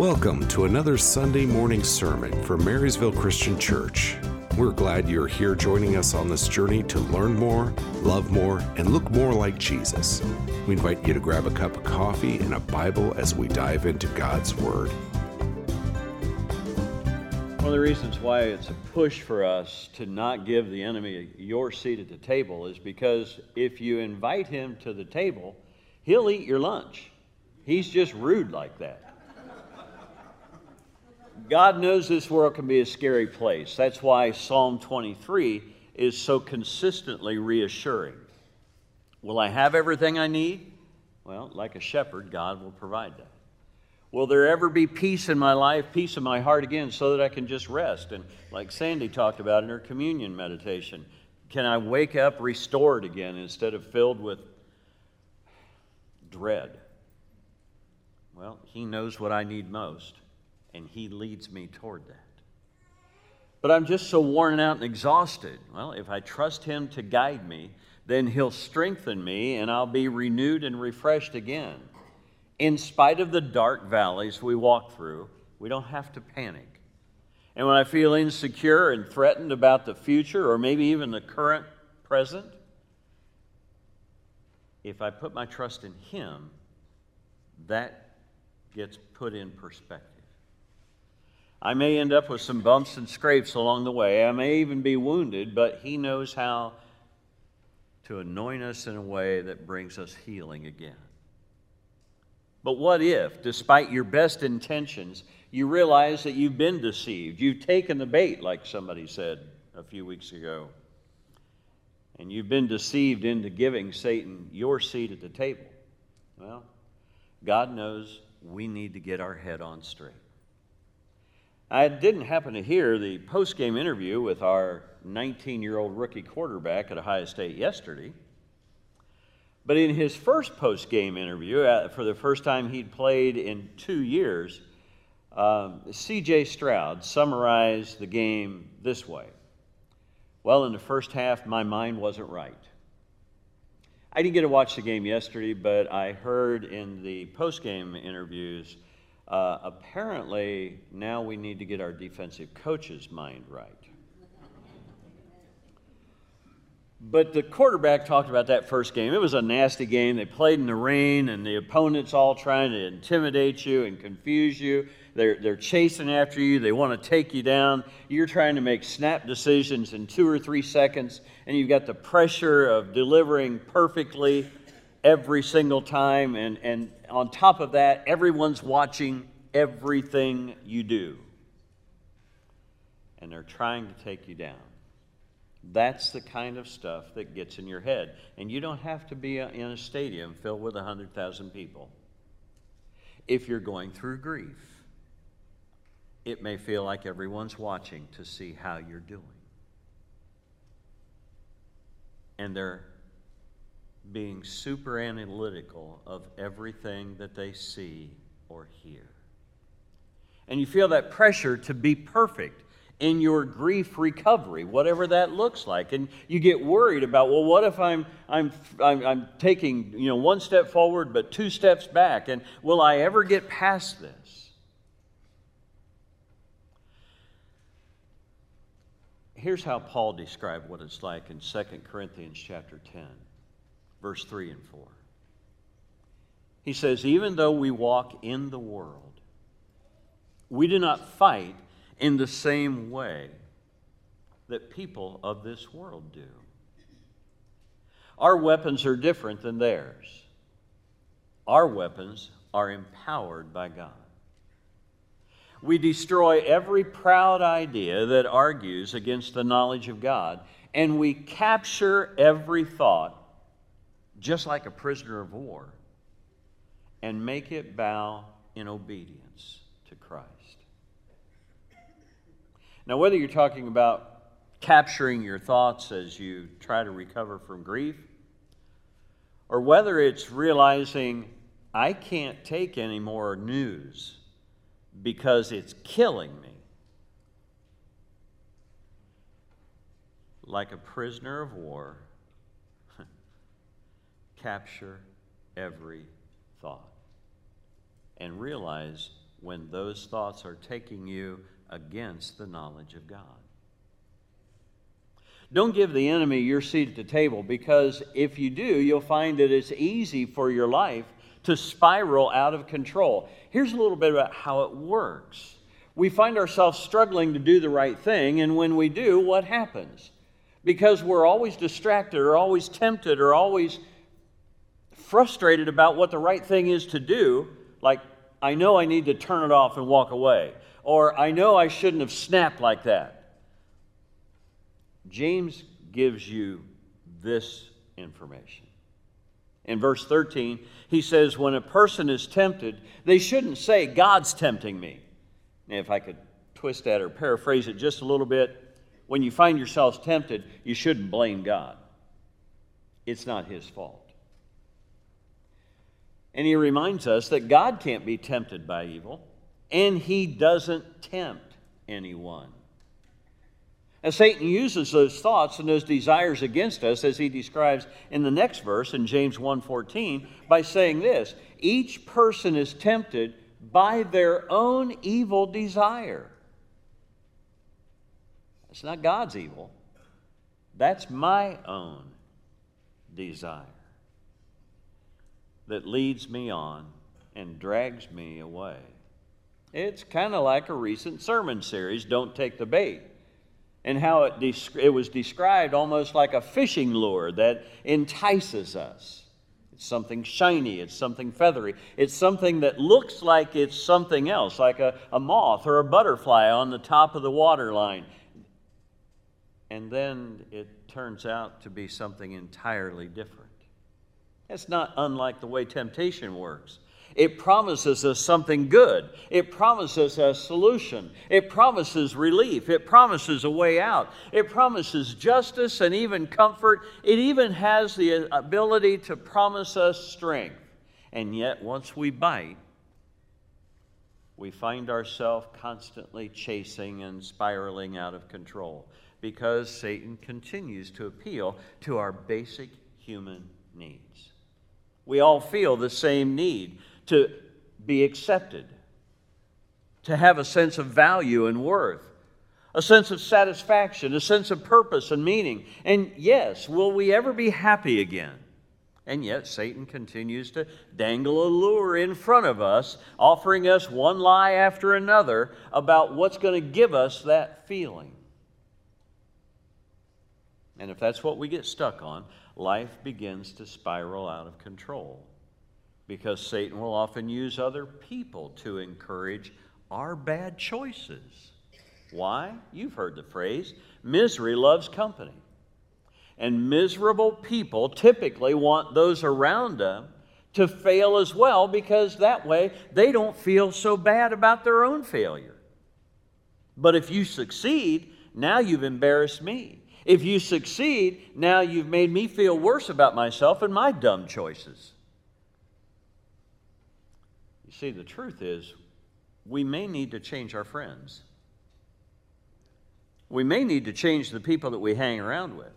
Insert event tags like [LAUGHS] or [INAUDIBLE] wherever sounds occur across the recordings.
Welcome to another Sunday morning sermon from Marysville Christian Church. We're glad you're here joining us on this journey to learn more, love more, and look more like Jesus. We invite you to grab a cup of coffee and a Bible as we dive into God's Word. One of the reasons why it's a push for us to not give the enemy your seat at the table is because if you invite him to the table, he'll eat your lunch. He's just rude like that. God knows this world can be a scary place. That's why Psalm 23 is so consistently reassuring. Will I have everything I need? Well, like a shepherd, God will provide that. Will there ever be peace in my life, peace in my heart again, so that I can just rest? And like Sandy talked about in her communion meditation, can I wake up restored again instead of filled with dread? Well, He knows what I need most and He leads me toward that. But I'm just so worn out and exhausted. Well, if I trust Him to guide me, then He'll strengthen me and I'll be renewed and refreshed again. In spite of the dark valleys we walk through, we don't have to panic. And when I feel insecure and threatened about the future or maybe even the current present, if I put my trust in Him, that gets put in perspective. I may end up with some bumps and scrapes along the way. I may even be wounded, but He knows how to anoint us in a way that brings us healing again. But what if, despite your best intentions, you realize that you've been deceived? You've taken the bait, like somebody said a few weeks ago. And you've been deceived into giving Satan your seat at the table. Well, God knows we need to get our head on straight. I didn't happen to hear the post game interview with our 19 year old rookie quarterback at Ohio State yesterday. But in his first post game interview, uh, for the first time he'd played in two years, um, CJ Stroud summarized the game this way Well, in the first half, my mind wasn't right. I didn't get to watch the game yesterday, but I heard in the post game interviews uh, apparently, now we need to get our defensive coach's mind right. But the quarterback talked about that first game. It was a nasty game. They played in the rain, and the opponent's all trying to intimidate you and confuse you. They're, they're chasing after you. They want to take you down. You're trying to make snap decisions in two or three seconds, and you've got the pressure of delivering perfectly every single time. And, and on top of that, everyone's watching everything you do. And they're trying to take you down. That's the kind of stuff that gets in your head. And you don't have to be uh, in a stadium filled with 100,000 people. If you're going through grief, it may feel like everyone's watching to see how you're doing. And they're being super analytical of everything that they see or hear. And you feel that pressure to be perfect in your grief recovery, whatever that looks like. And you get worried about, well, what if I'm, I'm, I'm, I'm, taking you know, one step forward but two steps back? And will I ever get past this? Here's how Paul described what it's like in 2 Corinthians chapter 10 verse 3 and 4. He says, Even though we walk in the world, we do not fight in the same way that people of this world do. Our weapons are different than theirs. Our weapons are empowered by God. We destroy every proud idea that argues against the knowledge of God, and we capture every thought just like a prisoner of war, and make it bow in obedience to Christ. Now, whether you're talking about capturing your thoughts as you try to recover from grief, or whether it's realizing I can't take any more news because it's killing me, like a prisoner of war capture every thought and realize when those thoughts are taking you against the knowledge of God. Don't give the enemy your seat at the table because if you do, you'll find that it's easy for your life to spiral out of control. Here's a little bit about how it works. We find ourselves struggling to do the right thing, and when we do, what happens? Because we're always distracted or always tempted or always frustrated about what the right thing is to do, like, I know I need to turn it off and walk away, or I know I shouldn't have snapped like that. James gives you this information. In verse 13, he says, When a person is tempted, they shouldn't say, God's tempting me. Now, if I could twist that or paraphrase it just a little bit, when you find yourselves tempted, you shouldn't blame God. It's not his fault. And he reminds us that God can't be tempted by evil, and he doesn't tempt anyone. And Satan uses those thoughts and those desires against us as he describes in the next verse in James 1:14 by saying this, each person is tempted by their own evil desire. It's not God's evil. That's my own desire that leads me on and drags me away. It's kind of like a recent sermon series, Don't Take the Bait and how it, it was described almost like a fishing lure that entices us. It's something shiny, it's something feathery, it's something that looks like it's something else, like a, a moth or a butterfly on the top of the water line. And then it turns out to be something entirely different. It's not unlike the way temptation works. It promises us something good. It promises us a solution. It promises relief. It promises a way out. It promises justice and even comfort. It even has the ability to promise us strength. And yet, once we bite, we find ourselves constantly chasing and spiraling out of control because Satan continues to appeal to our basic human needs. We all feel the same need to be accepted, to have a sense of value and worth, a sense of satisfaction, a sense of purpose and meaning. And yes, will we ever be happy again? And yet, Satan continues to dangle a lure in front of us, offering us one lie after another about what's going to give us that feeling. And if that's what we get stuck on, life begins to spiral out of control because Satan will often use other people to encourage our bad choices. Why? You've heard the phrase misery loves company. And miserable people typically want those around them to fail as well because that way they don't feel so bad about their own failure. But if you succeed, now you've embarrassed me. If you succeed, now you've made me feel worse about myself and my dumb choices. You see, the truth is, we may need to change our friends. We may need to change the people that we hang around with.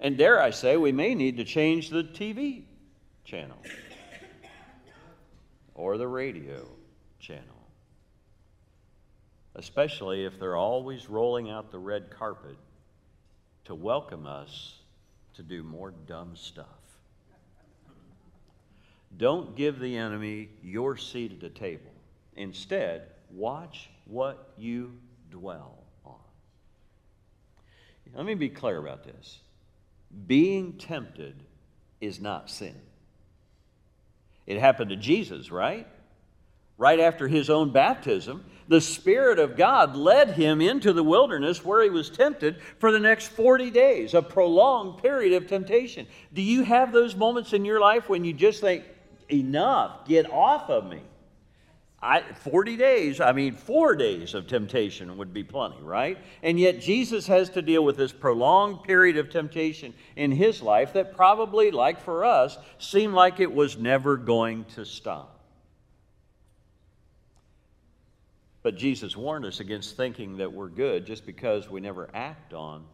And dare I say, we may need to change the TV channel or the radio channel. Especially if they're always rolling out the red carpet to welcome us to do more dumb stuff. Don't give the enemy your seat at the table. Instead, watch what you dwell on. Let me be clear about this. Being tempted is not sin. It happened to Jesus, right? Right after his own baptism, the Spirit of God led him into the wilderness where he was tempted for the next 40 days, a prolonged period of temptation. Do you have those moments in your life when you just think, enough. Get off of me. I, 40 days, I mean, four days of temptation would be plenty, right? And yet Jesus has to deal with this prolonged period of temptation in his life that probably, like for us, seemed like it was never going to stop. But Jesus warned us against thinking that we're good just because we never act on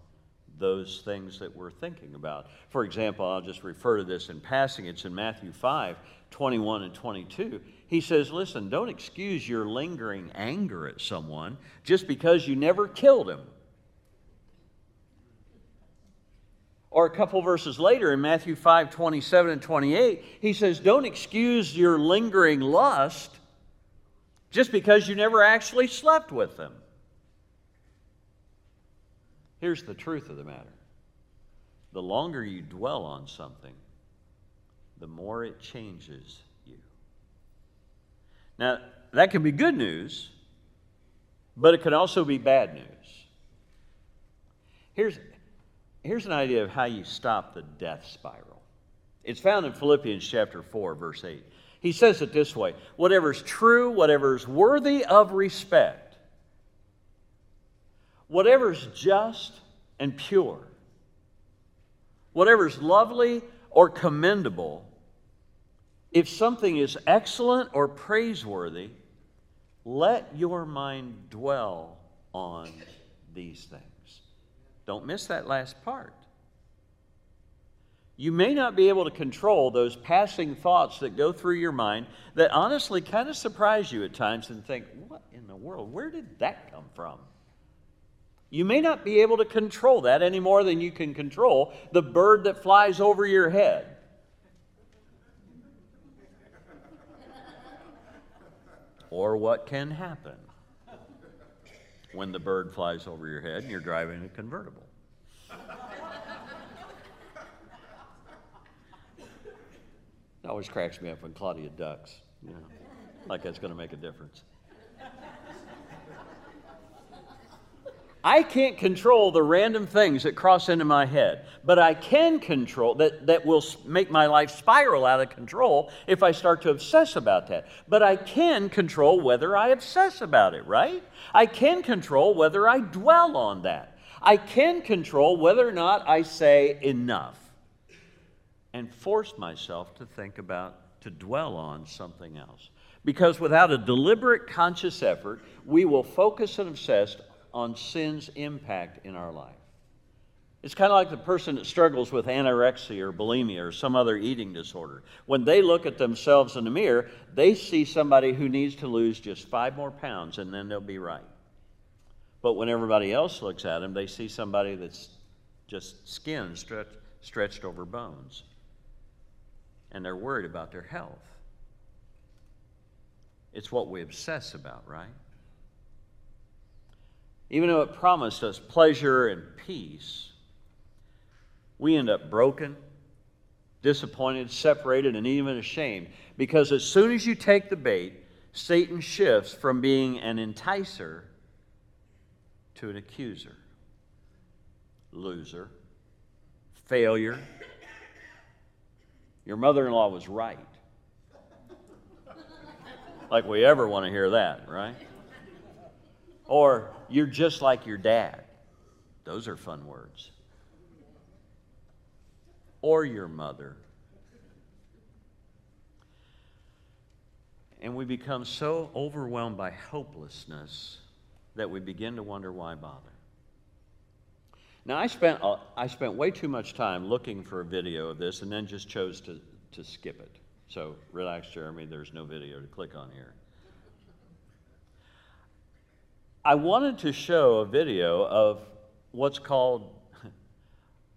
those things that we're thinking about. For example, I'll just refer to this in passing. It's in Matthew 5 21 and 22. He says, Listen, don't excuse your lingering anger at someone just because you never killed him. Or a couple verses later in Matthew 5 27 and 28, he says, Don't excuse your lingering lust just because you never actually slept with them. Here's the truth of the matter the longer you dwell on something, the more it changes you. Now, that can be good news, but it can also be bad news. Here's, here's an idea of how you stop the death spiral. It's found in Philippians chapter 4, verse 8. He says it this way whatever is true, whatever is worthy of respect, whatever is just and pure, whatever is lovely or commendable, if something is excellent or praiseworthy, let your mind dwell on these things. Don't miss that last part. You may not be able to control those passing thoughts that go through your mind that honestly kind of surprise you at times and think, what in the world? Where did that come from? You may not be able to control that any more than you can control the bird that flies over your head. or what can happen when the bird flies over your head and you're driving a convertible. It always cracks me up when Claudia ducks, you know, like that's going to make a difference. I can't control the random things that cross into my head, but I can control that, that will make my life spiral out of control if I start to obsess about that. But I can control whether I obsess about it, right? I can control whether I dwell on that. I can control whether or not I say enough and force myself to think about, to dwell on something else. Because without a deliberate conscious effort, we will focus and obsess on sin's impact in our life. It's kind of like the person that struggles with anorexia or bulimia or some other eating disorder. When they look at themselves in the mirror, they see somebody who needs to lose just five more pounds and then they'll be right. But when everybody else looks at them, they see somebody that's just skin stretch, stretched over bones. And they're worried about their health. It's what we obsess about, right? even though it promised us pleasure and peace, we end up broken, disappointed, separated, and even ashamed. Because as soon as you take the bait, Satan shifts from being an enticer to an accuser, loser, failure. Your mother in law was right. Like we ever want to hear that, right? Or you're just like your dad. Those are fun words. Or your mother. And we become so overwhelmed by hopelessness that we begin to wonder why bother. Now, I spent, uh, I spent way too much time looking for a video of this and then just chose to, to skip it. So relax, Jeremy, there's no video to click on here. I wanted to show a video of what's called [LAUGHS]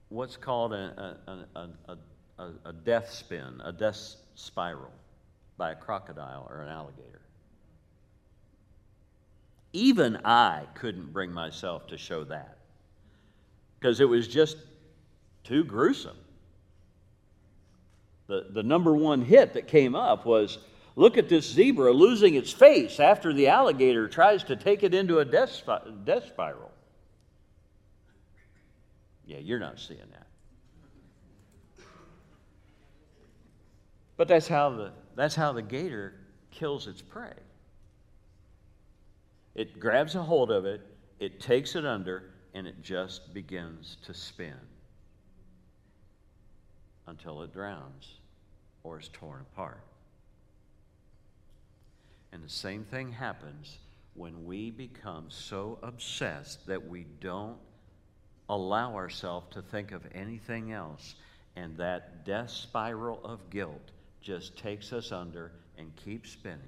what's called a, a, a, a, death spin, a death spiral by a crocodile or an alligator. Even I couldn't bring myself to show that because it was just too gruesome. The, the number one hit that came up was Look at this zebra losing its face after the alligator tries to take it into a death, death spiral. Yeah, you're not seeing that. But that's how the, that's how the gator kills its prey. It grabs a hold of it, it takes it under, and it just begins to spin until it drowns or is torn apart. And the same thing happens when we become so obsessed that we don't allow ourselves to think of anything else. And that death spiral of guilt just takes us under and keeps spinning.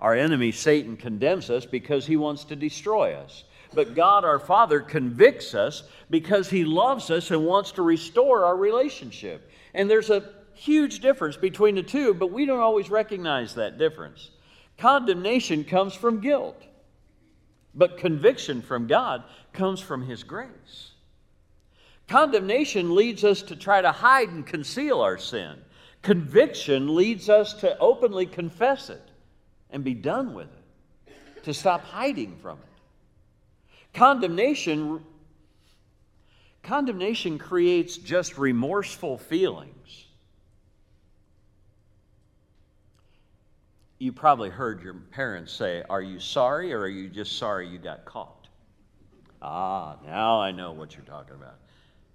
Our enemy, Satan, condemns us because he wants to destroy us. But God, our Father, convicts us because he loves us and wants to restore our relationship. And there's a huge difference between the two, but we don't always recognize that difference. Condemnation comes from guilt, but conviction from God comes from His grace. Condemnation leads us to try to hide and conceal our sin. Conviction leads us to openly confess it and be done with it, to stop hiding from it. Condemnation condemnation creates just remorseful feelings. You probably heard your parents say, Are you sorry or are you just sorry you got caught? Ah, now I know what you're talking about.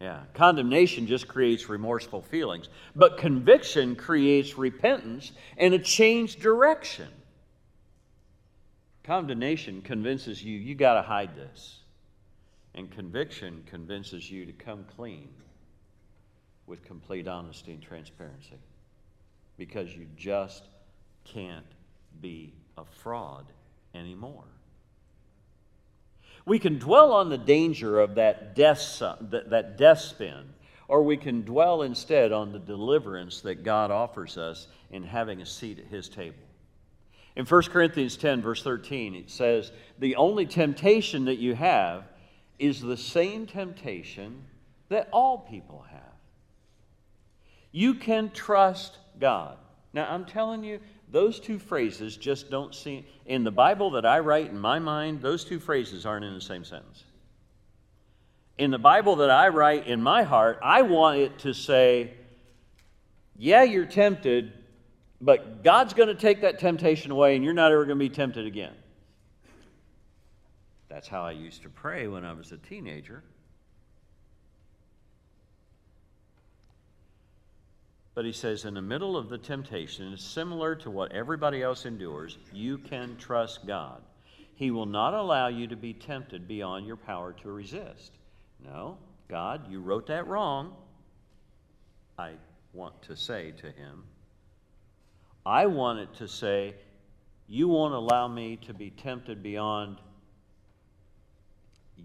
Yeah, condemnation just creates remorseful feelings, but conviction creates repentance and a changed direction. Condemnation convinces you, you got to hide this. And conviction convinces you to come clean with complete honesty and transparency because you just can't be a fraud anymore. We can dwell on the danger of that death, that, that death spin, or we can dwell instead on the deliverance that God offers us in having a seat at His table. In 1 Corinthians 10, verse 13, it says, The only temptation that you have is the same temptation that all people have. You can trust God. Now, I'm telling you, those two phrases just don't seem, in the Bible that I write in my mind, those two phrases aren't in the same sentence. In the Bible that I write in my heart, I want it to say, yeah, you're tempted, but God's going to take that temptation away and you're not ever going to be tempted again. That's how I used to pray when I was a teenager. But he says, in the middle of the temptation, it's similar to what everybody else endures, you can trust God. He will not allow you to be tempted beyond your power to resist. No, God, you wrote that wrong. I want to say to him, I want it to say, you won't allow me to be tempted beyond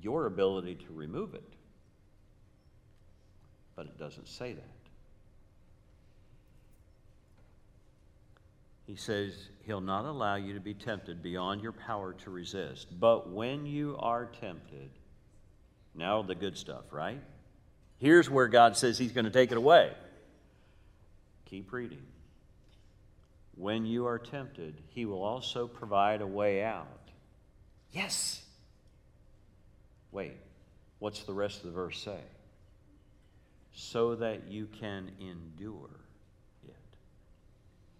your ability to remove it. But it doesn't say that. He says, He'll not allow you to be tempted beyond your power to resist. But when you are tempted, now the good stuff, right? Here's where God says He's going to take it away. Keep reading. When you are tempted, He will also provide a way out. Yes. Wait, what's the rest of the verse say? So that you can endure. it.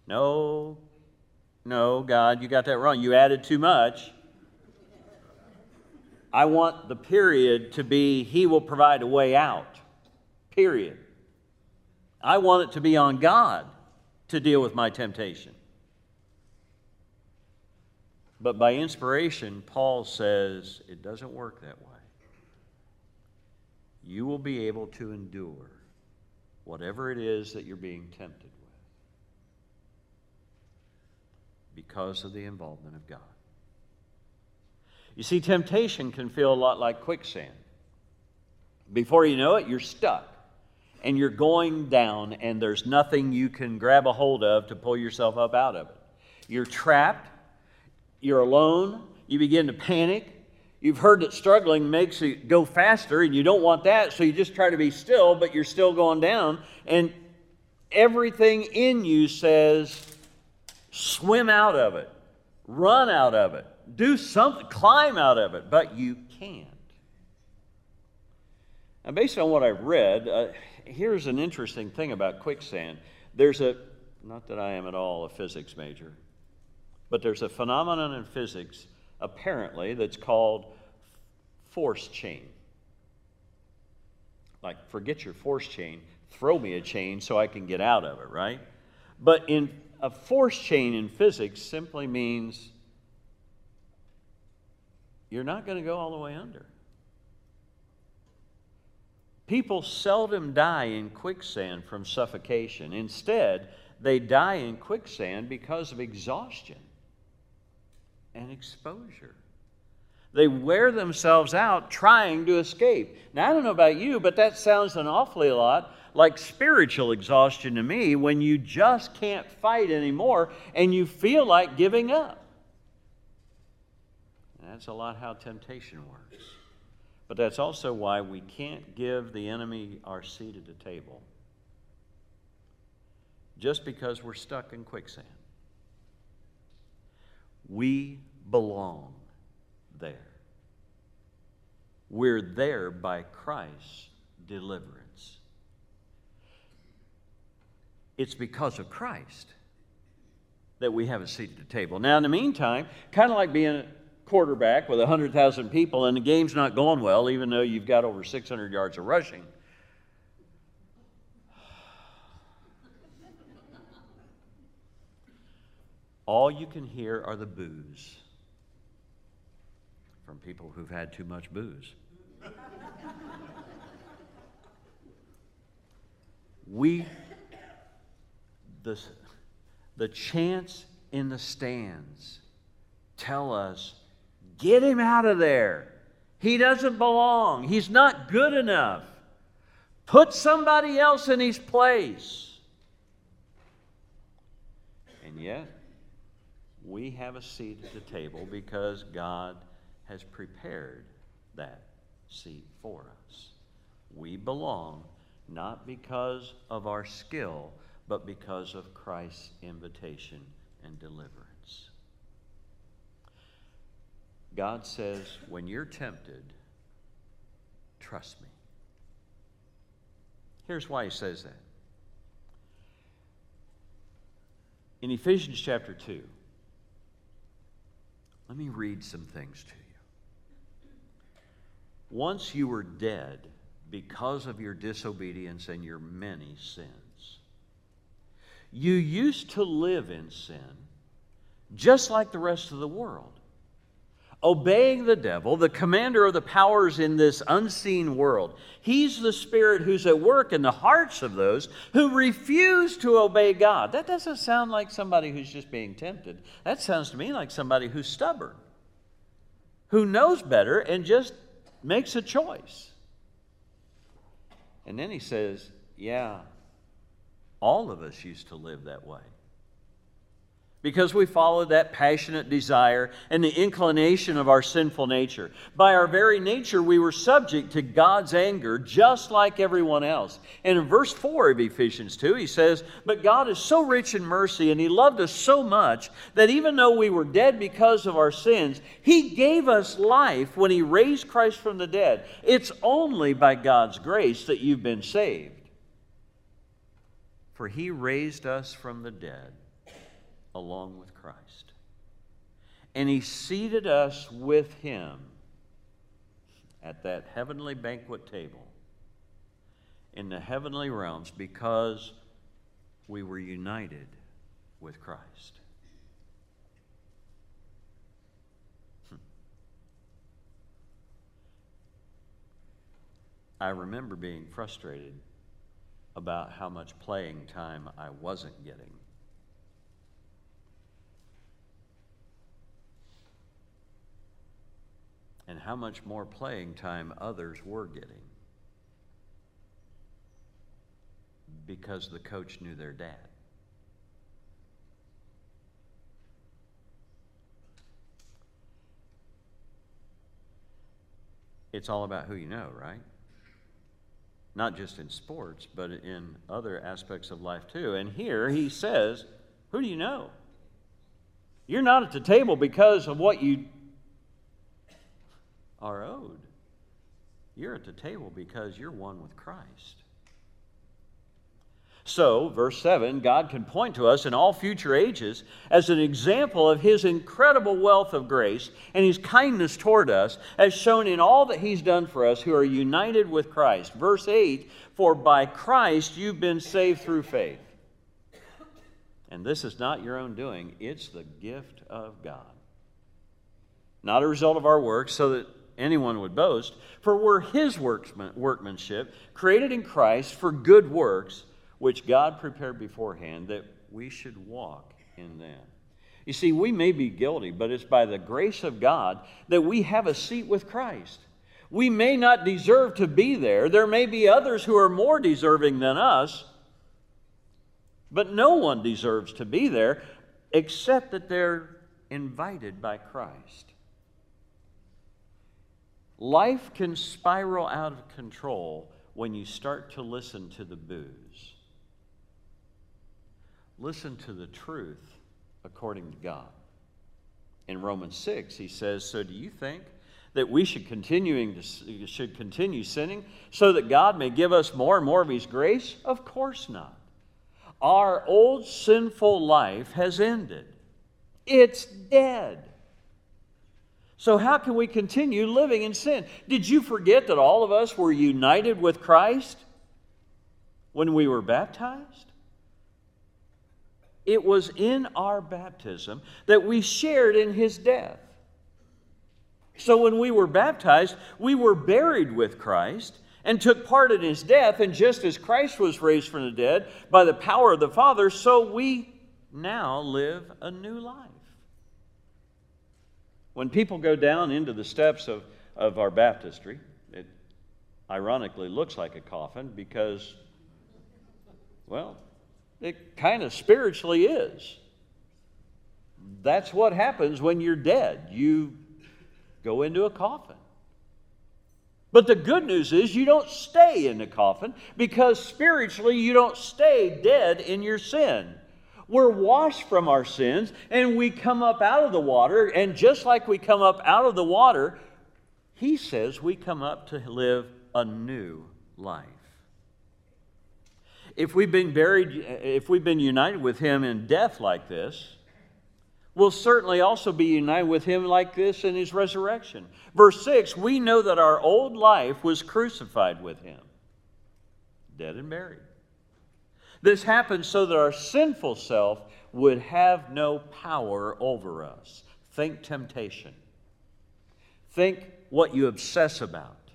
No, no, God, you got that wrong. You added too much. I want the period to be He will provide a way out. Period. I want it to be on God to deal with my temptation. But by inspiration, Paul says it doesn't work that way. You will be able to endure whatever it is that you're being tempted with because of the involvement of God. You see, temptation can feel a lot like quicksand. Before you know it, you're stuck and you're going down, and there's nothing you can grab a hold of to pull yourself up out of it. You're trapped, you're alone, you begin to panic. You've heard that struggling makes you go faster, and you don't want that, so you just try to be still, but you're still going down. And everything in you says, swim out of it, run out of it, do something, climb out of it, but you can't. And based on what I've read, uh, here's an interesting thing about quicksand. There's a, not that I am at all a physics major, but there's a phenomenon in physics, apparently, that's called force chain. Like, forget your force chain, throw me a chain so I can get out of it, right? But in a force chain in physics simply means you're not going to go all the way under. People seldom die in quicksand from suffocation. Instead, they die in quicksand because of exhaustion and exposure. They wear themselves out trying to escape. Now, I don't know about you, but that sounds an awfully lot like spiritual exhaustion to me when you just can't fight anymore and you feel like giving up. That's a lot how temptation works. But that's also why we can't give the enemy our seat at the table just because we're stuck in quicksand. We belong there. We're there by Christ's deliverance. It's because of Christ that we have a seat at the table. Now, in the meantime, kind of like being quarterback with 100,000 people and the game's not going well, even though you've got over 600 yards of rushing. All you can hear are the boos from people who've had too much booze. we, the, the chants in the stands tell us Get him out of there. He doesn't belong. He's not good enough. Put somebody else in his place. And yet, we have a seat at the table because God has prepared that seat for us. We belong not because of our skill, but because of Christ's invitation and deliverance. God says, when you're tempted, trust me. Here's why he says that. In Ephesians chapter 2, let me read some things to you. Once you were dead because of your disobedience and your many sins, you used to live in sin just like the rest of the world obeying the devil, the commander of the powers in this unseen world. He's the spirit who's at work in the hearts of those who refuse to obey God. That doesn't sound like somebody who's just being tempted. That sounds to me like somebody who's stubborn, who knows better and just makes a choice. And then he says, Yeah, all of us used to live that way because we followed that passionate desire and the inclination of our sinful nature. By our very nature, we were subject to God's anger just like everyone else. And in verse 4 of Ephesians 2, he says, But God is so rich in mercy and he loved us so much that even though we were dead because of our sins, he gave us life when he raised Christ from the dead. It's only by God's grace that you've been saved. For he raised us from the dead along with Christ. And he seated us with him at that heavenly banquet table in the heavenly realms because we were united with Christ. Hmm. I remember being frustrated about how much playing time I wasn't getting and how much more playing time others were getting because the coach knew their dad. It's all about who you know, right? Not just in sports, but in other aspects of life too. And here he says, Who do you know? You're not at the table because of what you are owed. You're at the table because you're one with Christ. So, verse 7 God can point to us in all future ages as an example of His incredible wealth of grace and His kindness toward us, as shown in all that He's done for us who are united with Christ. Verse 8 For by Christ you've been saved through faith. And this is not your own doing, it's the gift of God. Not a result of our works, so that anyone would boast, for we're his workmanship, created in Christ for good works, which God prepared beforehand that we should walk in them. You see, we may be guilty, but it's by the grace of God that we have a seat with Christ. We may not deserve to be there. There may be others who are more deserving than us, but no one deserves to be there except that they're invited by Christ. Life can spiral out of control when you start to listen to the booze. Listen to the truth according to God. In Romans 6, he says, So do you think that we should, continuing to, should continue sinning so that God may give us more and more of his grace? Of course not. Our old sinful life has ended, it's dead. So, how can we continue living in sin? Did you forget that all of us were united with Christ when we were baptized? It was in our baptism that we shared in his death. So, when we were baptized, we were buried with Christ and took part in his death. And just as Christ was raised from the dead by the power of the Father, so we now live a new life. When people go down into the steps of, of our baptistry, it ironically looks like a coffin because, well, it kind of spiritually is. That's what happens when you're dead. You go into a coffin. But the good news is you don't stay in the coffin because spiritually you don't stay dead in your sin. We're washed from our sins and we come up out of the water. And just like we come up out of the water, he says we come up to live a new life. If we've been buried, if we've been united with him in death like this, we'll certainly also be united with him like this in his resurrection. Verse 6 we know that our old life was crucified with him, dead and buried. This happened so that our sinful self would have no power over us. Think temptation. Think what you obsess about.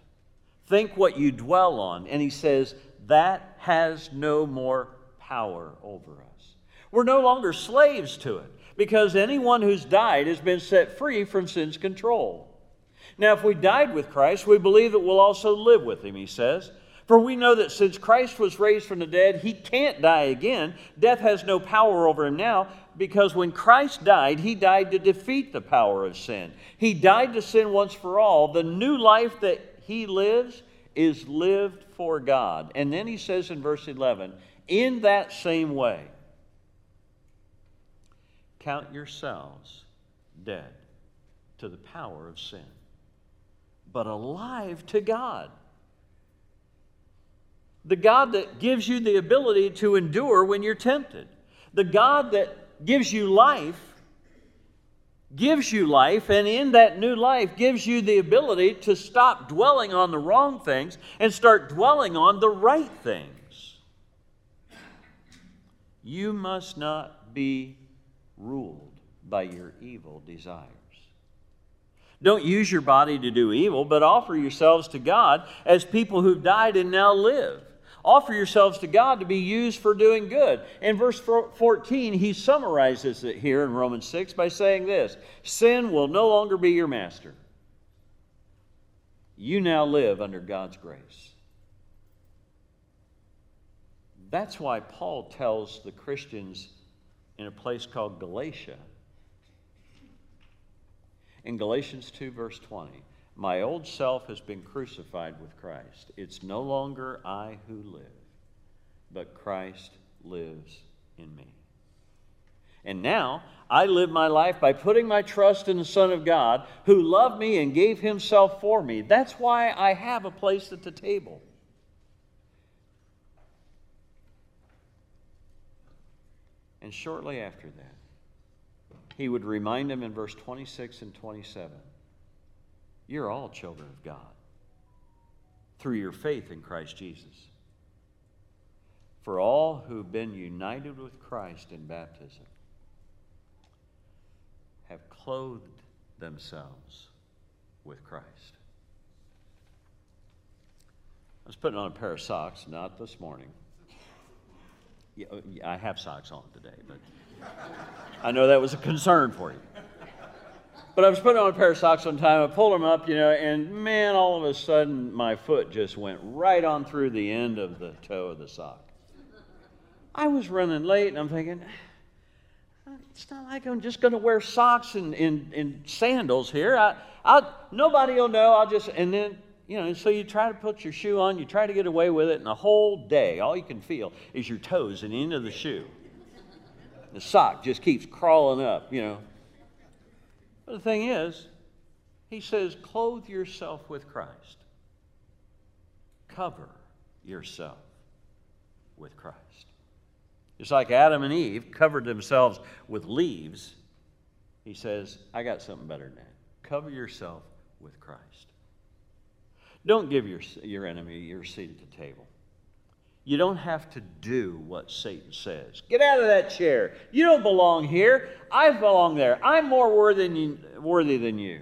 Think what you dwell on. And he says, that has no more power over us. We're no longer slaves to it because anyone who's died has been set free from sin's control. Now, if we died with Christ, we believe that we'll also live with him, he says. For we know that since Christ was raised from the dead, he can't die again. Death has no power over him now because when Christ died, he died to defeat the power of sin. He died to sin once for all. The new life that he lives is lived for God. And then he says in verse 11, in that same way, count yourselves dead to the power of sin, but alive to God the God that gives you the ability to endure when you're tempted. The God that gives you life gives you life, and in that new life gives you the ability to stop dwelling on the wrong things and start dwelling on the right things. You must not be ruled by your evil desires. Don't use your body to do evil, but offer yourselves to God as people who've died and now live. Offer yourselves to God to be used for doing good. In verse 14, he summarizes it here in Romans 6 by saying this Sin will no longer be your master. You now live under God's grace. That's why Paul tells the Christians in a place called Galatia, in Galatians 2, verse 20, my old self has been crucified with Christ. It's no longer I who live, but Christ lives in me. And now I live my life by putting my trust in the Son of God who loved me and gave himself for me. That's why I have a place at the table. And shortly after that, he would remind them in verse 26 and 27 you're all children of God through your faith in Christ Jesus. For all who've been united with Christ in baptism have clothed themselves with Christ. I was putting on a pair of socks, not this morning. Yeah, I have socks on today, but I know that was a concern for you. But I was putting on a pair of socks one time. I pulled them up, you know, and man, all of a sudden my foot just went right on through the end of the toe of the sock. I was running late, and I'm thinking, it's not like I'm just going to wear socks and, and, and sandals here. I, I, nobody will know. I'll just, and then, you know, and so you try to put your shoe on, you try to get away with it, and the whole day, all you can feel is your toes and the end of the shoe. The sock just keeps crawling up, you know. But the thing is, he says, clothe yourself with Christ, cover yourself with Christ. Just like Adam and Eve covered themselves with leaves, he says, I got something better than that. Cover yourself with Christ. Don't give your, your enemy your seat at the table. You don't have to do what Satan says. Get out of that chair. You don't belong here. I belong there. I'm more worthy than you. Worthy than you.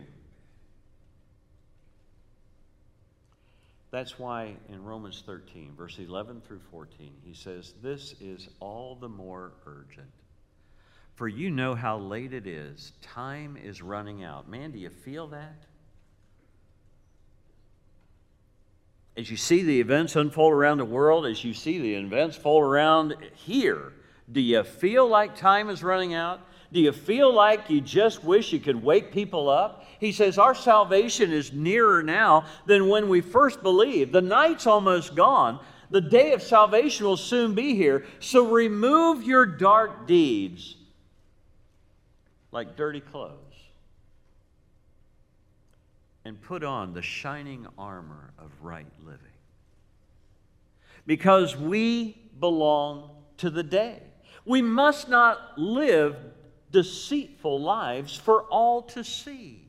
That's why in Romans 13, verse 11 through 14, he says, This is all the more urgent. For you know how late it is. Time is running out. Man, do you feel that? As you see the events unfold around the world, as you see the events fold around here, do you feel like time is running out? Do you feel like you just wish you could wake people up? He says, Our salvation is nearer now than when we first believed. The night's almost gone. The day of salvation will soon be here. So remove your dark deeds like dirty clothes and put on the shining armor of right living. Because we belong to the day. We must not live deceitful lives for all to see.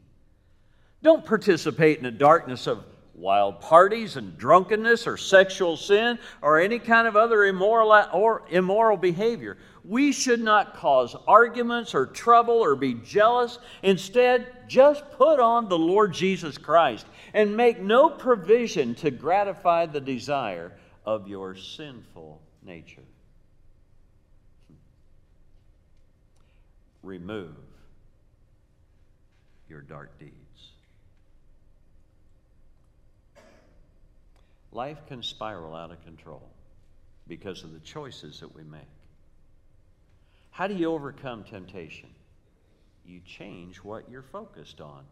Don't participate in the darkness of wild parties and drunkenness or sexual sin or any kind of other immoral or immoral behavior. We should not cause arguments or trouble or be jealous. Instead, just put on the Lord Jesus Christ and make no provision to gratify the desire of your sinful nature. remove your dark deeds. Life can spiral out of control because of the choices that we make. How do you overcome temptation? You change what you're focused on.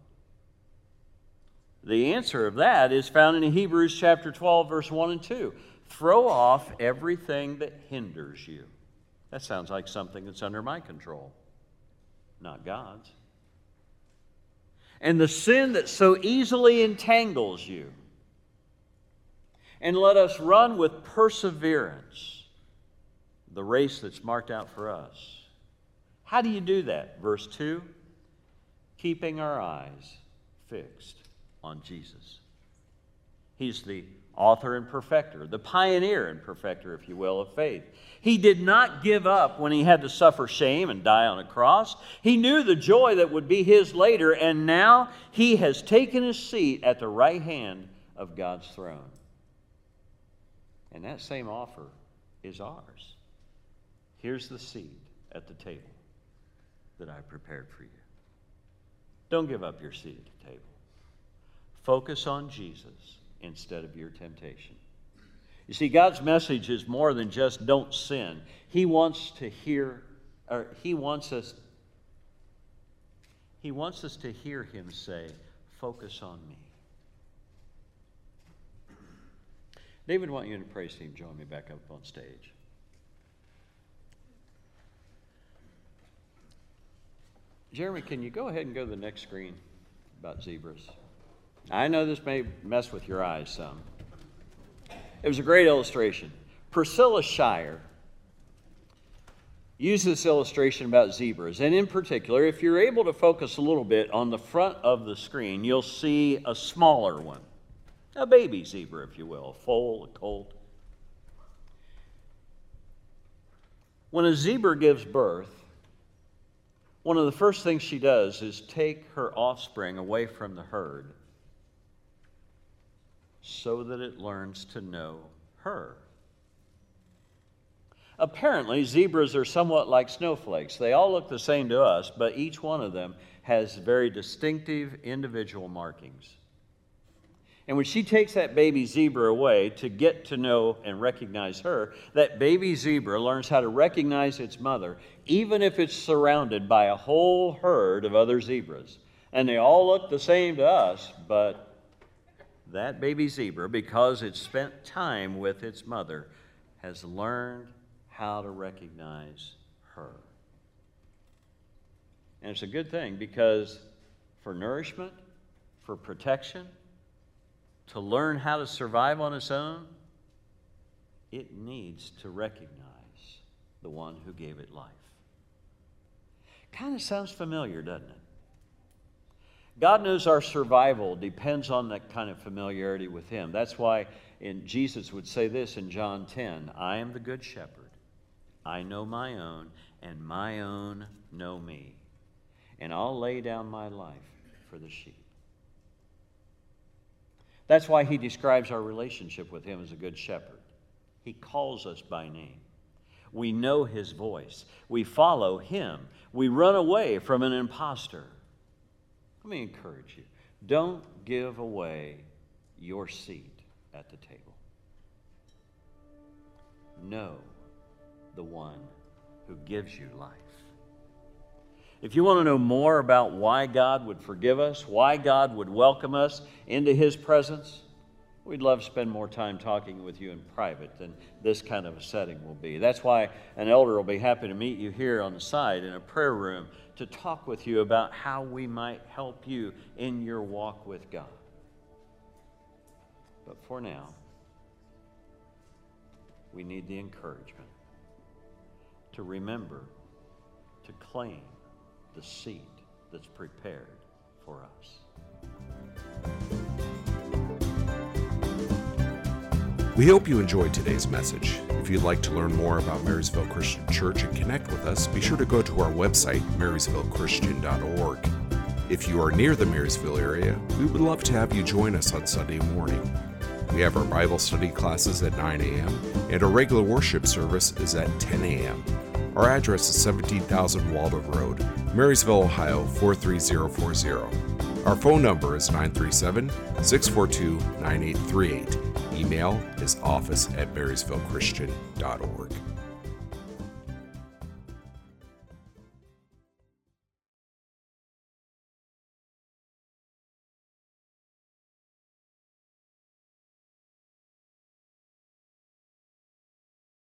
The answer of that is found in Hebrews chapter 12, verse 1 and 2. Throw off everything that hinders you. That sounds like something that's under my control not God's. And the sin that so easily entangles you. And let us run with perseverance the race that's marked out for us. How do you do that? Verse 2 keeping our eyes fixed on Jesus. He's the author and perfecter, the pioneer and perfecter, if you will, of faith. He did not give up when he had to suffer shame and die on a cross. He knew the joy that would be his later, and now he has taken his seat at the right hand of God's throne. And that same offer is ours. Here's the seat at the table that I prepared for you. Don't give up your seat at the table. Focus on Jesus instead of your temptation. You see, God's message is more than just don't sin. He wants to hear, or He wants us, He wants us to hear Him say, focus on me. David, want you in the praise team join me back up on stage. Jeremy, can you go ahead and go to the next screen about zebras? I know this may mess with your eyes some. It was a great illustration. Priscilla Shirer used this illustration about zebras. And in particular, if you're able to focus a little bit on the front of the screen, you'll see a smaller one. A baby zebra, if you will, a foal, a colt. When a zebra gives birth, one of the first things she does is take her offspring away from the herd so that it learns to know her. Apparently, zebras are somewhat like snowflakes. They all look the same to us, but each one of them has very distinctive individual markings. And when she takes that baby zebra away to get to know and recognize her, that baby zebra learns how to recognize its mother, even if it's surrounded by a whole herd of other zebras. And they all look the same to us, but that baby zebra, because it spent time with its mother, has learned how to recognize her. And it's a good thing because for nourishment, for protection, to learn how to survive on its own, it needs to recognize the one who gave it life. Kind of sounds familiar, doesn't it? God knows our survival depends on that kind of familiarity with Him. That's why in, Jesus would say this in John 10 I am the good shepherd. I know my own, and my own know me. And I'll lay down my life for the sheep. That's why he describes our relationship with him as a good shepherd. He calls us by name. We know his voice. We follow him. We run away from an impostor. Let me encourage you don't give away your seat at the table. Know the one who gives you life. If you want to know more about why God would forgive us, why God would welcome us into His presence, we'd love to spend more time talking with you in private than this kind of a setting will be. That's why an elder will be happy to meet you here on the side in a prayer room to talk with you about how we might help you in your walk with God. But for now, we need the encouragement to remember to claim the seat that's prepared for us. We hope you enjoyed today's message. If you'd like to learn more about Marysville Christian Church and connect with us, be sure to go to our website, marysvillechristian.org. If you are near the Marysville area, we would love to have you join us on Sunday morning. We have our Bible study classes at 9 a.m., and our regular worship service is at 10 a.m. Our address is 17,000 Waldo Road, Marysville, Ohio 43040. Our phone number is 937 642 9838. Email is office at marysvillechristian.org.